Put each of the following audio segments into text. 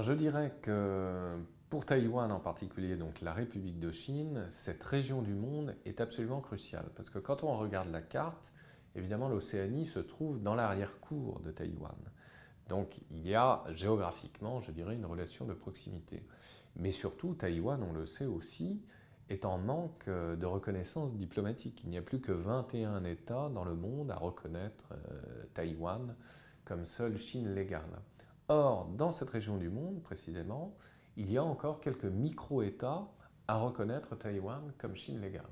Je dirais que pour Taïwan en particulier, donc la République de Chine, cette région du monde est absolument cruciale. Parce que quand on regarde la carte, évidemment l'Océanie se trouve dans l'arrière-cour de Taïwan. Donc il y a géographiquement, je dirais, une relation de proximité. Mais surtout, Taïwan, on le sait aussi, est en manque de reconnaissance diplomatique. Il n'y a plus que 21 États dans le monde à reconnaître euh, Taïwan comme seule Chine légale. Or, dans cette région du monde, précisément, il y a encore quelques micro-États à reconnaître Taïwan comme Chine légale.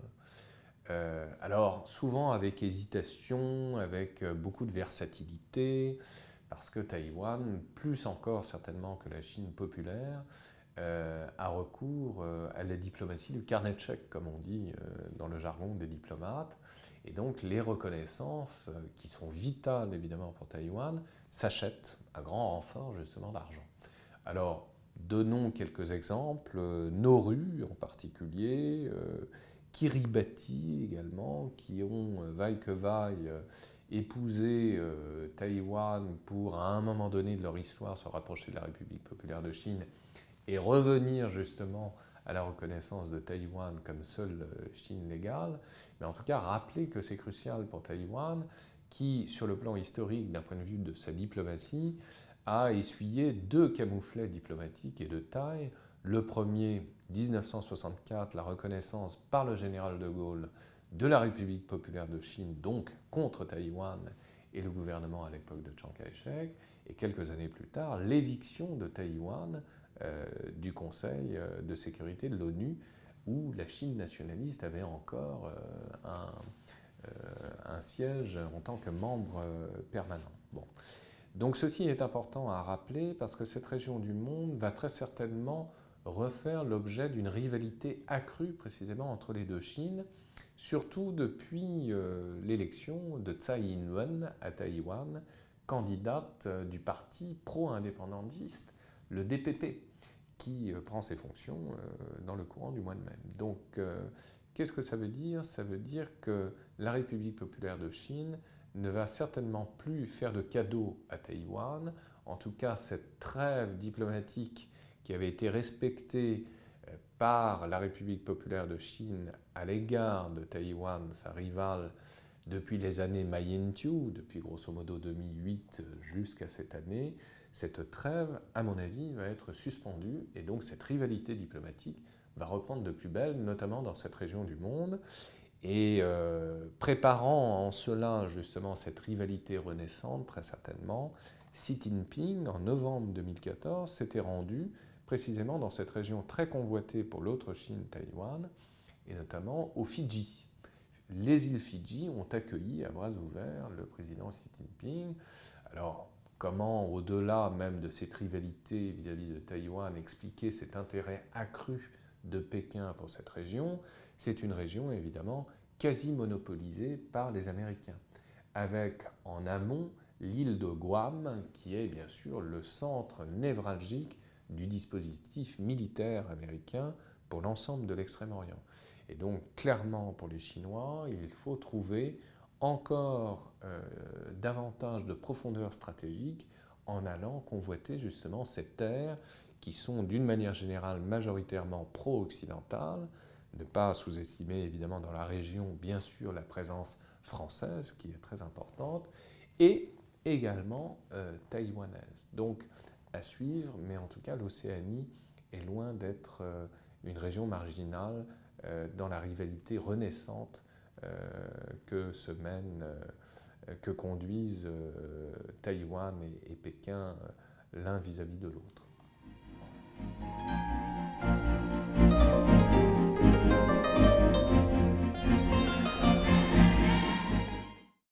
Euh, alors, souvent avec hésitation, avec beaucoup de versatilité, parce que Taïwan, plus encore certainement que la Chine populaire, euh, a recours euh, à la diplomatie du carnet de chèques, comme on dit euh, dans le jargon des diplomates. Et donc les reconnaissances, qui sont vitales évidemment pour Taïwan, s'achètent à grand renfort justement d'argent. Alors, donnons quelques exemples. Nauru en particulier, Kiribati également, qui ont, vaille que vaille, épousé Taïwan pour, à un moment donné de leur histoire, se rapprocher de la République populaire de Chine et revenir justement à la reconnaissance de Taïwan comme seule euh, Chine légale, mais en tout cas rappeler que c'est crucial pour Taïwan, qui, sur le plan historique, d'un point de vue de sa diplomatie, a essuyé deux camouflets diplomatiques et de taille. Le premier, 1964, la reconnaissance par le général de Gaulle de la République populaire de Chine, donc contre Taïwan et le gouvernement à l'époque de Chiang Kai-shek, et quelques années plus tard, l'éviction de Taïwan du Conseil euh, de sécurité de l'ONU, où la Chine nationaliste avait encore euh, un, siège en tant que membre permanent. Bon. Donc ceci est important à rappeler parce que cette région du monde va très certainement refaire l'objet d'une rivalité accrue précisément entre les deux Chines, surtout depuis l'élection de Tsai Ing-wen à Taïwan, candidate du parti pro-indépendantiste le DPP, qui euh, prend ses fonctions euh, dans le courant du mois de mai. Donc, euh, qu'est-ce que ça veut dire? Ça veut dire que la République populaire de Chine ne va certainement plus faire de cadeaux à Taïwan. En tout cas, cette trêve diplomatique qui avait été respectée par la République populaire de Chine à l'égard de Taïwan, sa rivale, depuis les années Mayintiu, depuis grosso modo 2008 jusqu'à cette année, cette trêve, à mon avis, va être suspendue et donc cette rivalité diplomatique va reprendre de plus belle, notamment dans cette région du monde. Et euh, préparant en cela justement cette rivalité renaissante, très certainement, Xi Jinping, en novembre 2014, s'était rendu précisément dans cette région très convoitée pour l'autre Chine, Taïwan, et notamment aux Fidji. Les îles Fidji ont accueilli à bras ouverts le président Xi Jinping. Alors, comment, au-delà même de cette rivalité vis-à-vis de Taïwan, expliquer cet intérêt accru de Pékin pour cette région, c'est une région évidemment quasi monopolisée par les Américains, avec en amont l'île de Guam, qui est bien sûr le centre névralgique du dispositif militaire américain pour l'ensemble de l'Extrême-Orient. Et donc clairement pour les Chinois, il faut trouver encore euh, davantage de profondeur stratégique en allant convoiter justement ces terres qui sont d'une manière générale majoritairement pro-occidentales, ne pas sous-estimer évidemment dans la région bien sûr la présence française qui est très importante, et également euh, taïwanaise. Donc à suivre, mais en tout cas l'Océanie est loin d'être euh, une région marginale dans la rivalité renaissante euh, que se euh, que conduisent euh, Taïwan et, Pékin l'un vis-à-vis de l'autre.